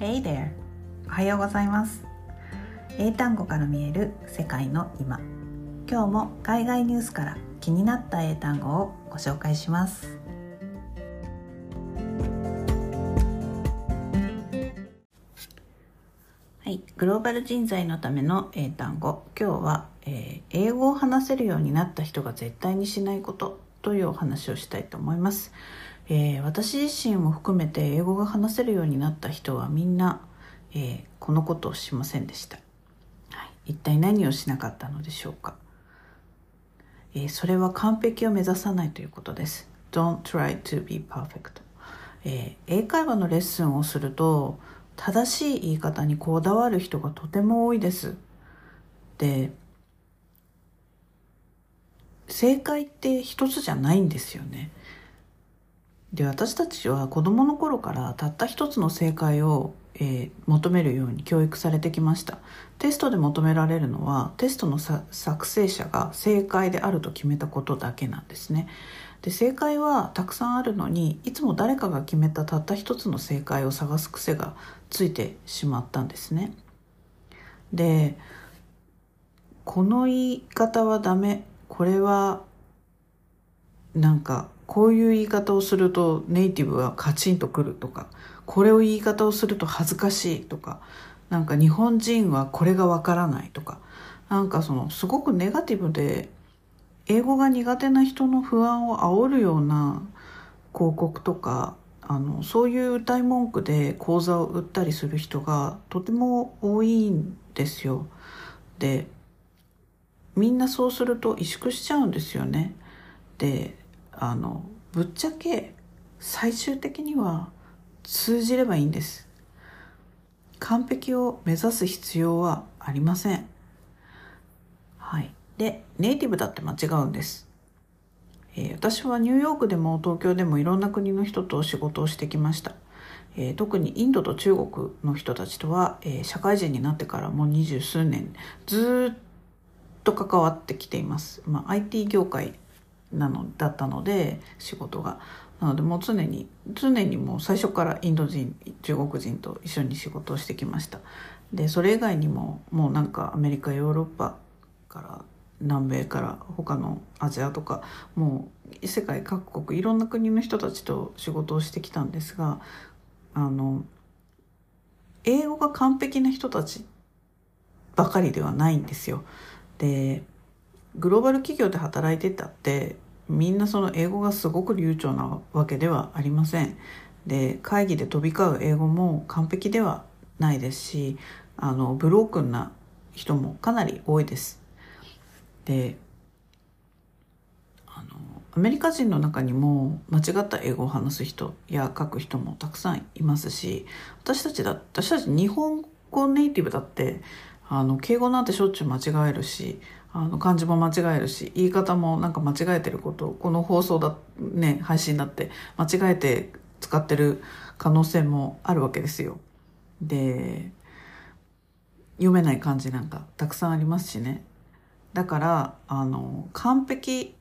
Hey there! おはようございます。英単語から見える世界の今。今日も海外ニュースから気になった英単語をご紹介します。はい、グローバル人材のための英単語。今日は、えー、英語を話せるようになった人が絶対にしないことというお話をしたいと思います、えー、私自身も含めて英語が話せるようになった人はみんな、えー、このことをしませんでした、はい、一体何をしなかったのでしょうか、えー、それは完璧を目指さないということです。Don't try to be perfect、え英会話のレッスンをすると正しい言い方にこだわる人がとても多いです。で正解って一つじゃないんですよね。で私たちは子供の頃からたった一つの正解を、えー、求めるように教育されてきました。テストで求められるのはテストの作成者が正解であると決めたことだけなんですね。で正解はたくさんあるのにいつも誰かが決めたたった一つの正解を探す癖がついてしまったんですね。でこの言い方はダメ。これはなんかこういう言い方をするとネイティブはカチンとくるとかこれを言い方をすると恥ずかしいとかなんか日本人はこれがわからないとかなんかそのすごくネガティブで英語が苦手な人の不安を煽るような広告とかあのそういう歌い文句で講座を売ったりする人がとても多いんですよ。でみんなそうすると萎縮しちゃうんですよね。であのぶっちゃけ最終的には通じればいいんです。完璧を目指す必要はありません。はい。で、ネイティブだって間違うんです。えー、私はニューヨークでも東京でもいろんな国の人と仕事をしてきました。えー、特にインドと中国の人たちとは、えー、社会人になってからもう二十数年ずっと関わってきています。まあ、IT 業界なのだったので仕事が。なのでもう常に常にもう最初からインド人中国人と一緒に仕事をしてきました。でそれ以外にももうなんかアメリカヨーロッパから南米から他のアジアとかもう世界各国いろんな国の人たちと仕事をしてきたんですがあの英語が完璧な人たちばかりではないんですよ。でグローバル企業で働いてたってみんなその英語がすごく流暢なわけではありません。で会議で飛び交う英語も完璧ではないですしあのブロークンな人もかなり多いです。であのアメリカ人の中にも間違った英語を話す人や書く人もたくさんいますし私たちだ私たち日本語ネイティブだってあの敬語なんてしょっちゅう間違えるしあの漢字も間違えるし言い方もなんか間違えてることをこの放送だね配信だって間違えて使ってる可能性もあるわけですよ。で読めない漢字なんかたくさんありますしね。だからあの完璧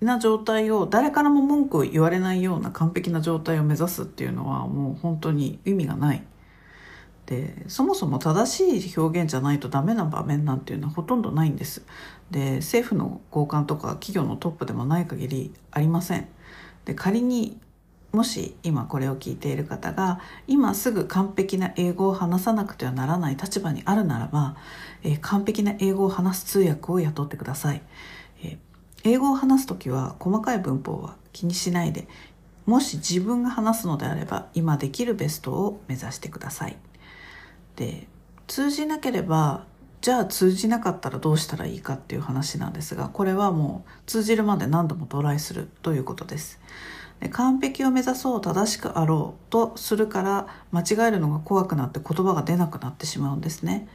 な状態を誰からも文句を言われないような完璧な状態を目指すっていうのはもう本当に意味がないでそもそも正しい表現じゃないとダメな場面なんていうのはほとんどないんです。で政府の高官とか企業のトップでもない限りありません。で仮にもし今これを聞いている方が今すぐ完璧な英語を話さなくてはならない立場にあるならば、えー、完璧な英語を話す通訳を雇ってください、えー、英語を話す時は細かい文法は気にしないでもし自分が話すのであれば今できるベストを目指してください。で通じなければじゃあ通じなかったらどうしたらいいかっていう話なんですがこれはもう通じるまで何度もトライするということです。で完璧を目指そう正しくあろうとするから間違えるのが怖くなって言葉が出なくなってしまうんですね。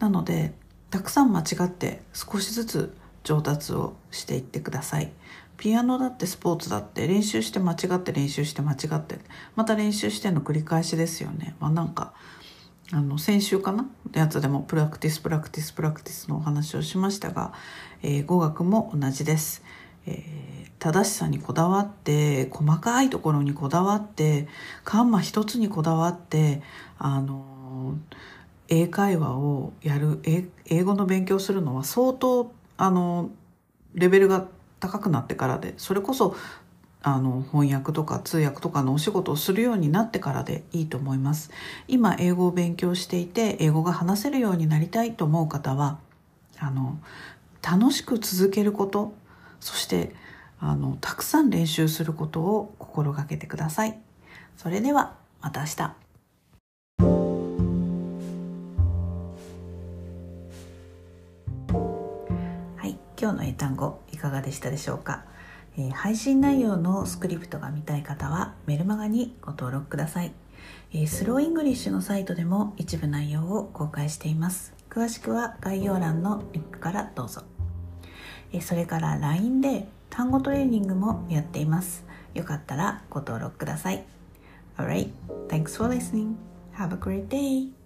なのでたくさん間違って少しずつ上達をしていってください。ピアノだってスポーツだって練習して間違って練習して間違ってまた練習しての繰り返しですよね。まあなんかあの先週かな？やつでも practice practice practice のお話をしましたが、えー、語学も同じです、えー、正しさにこだわって細かいところにこだわってカンマ一つにこだわってあの英会話をやる英語の勉強するのは相当あのレベルが高くなってからでそれこそあの翻訳とか通訳とかのお仕事をするようになってからでいいと思います。今英語を勉強していて英語が話せるようになりたいと思う方はあの楽しく続けることそしてあのたくさん練習することを心がけてください。それではまた明日。はい今日の英単語いかがでしたでしょうか？え、配信内容のスクリプトが見たい方はメルマガにご登録ください、え、スローイングリッシュのサイトでも一部内容を公開しています。詳しくは概要欄のリンクからどうぞ、え、それから LINE で単語トレーニングもやっています。よかったらご登録ください。Alright, thanks for listening. Have a great day.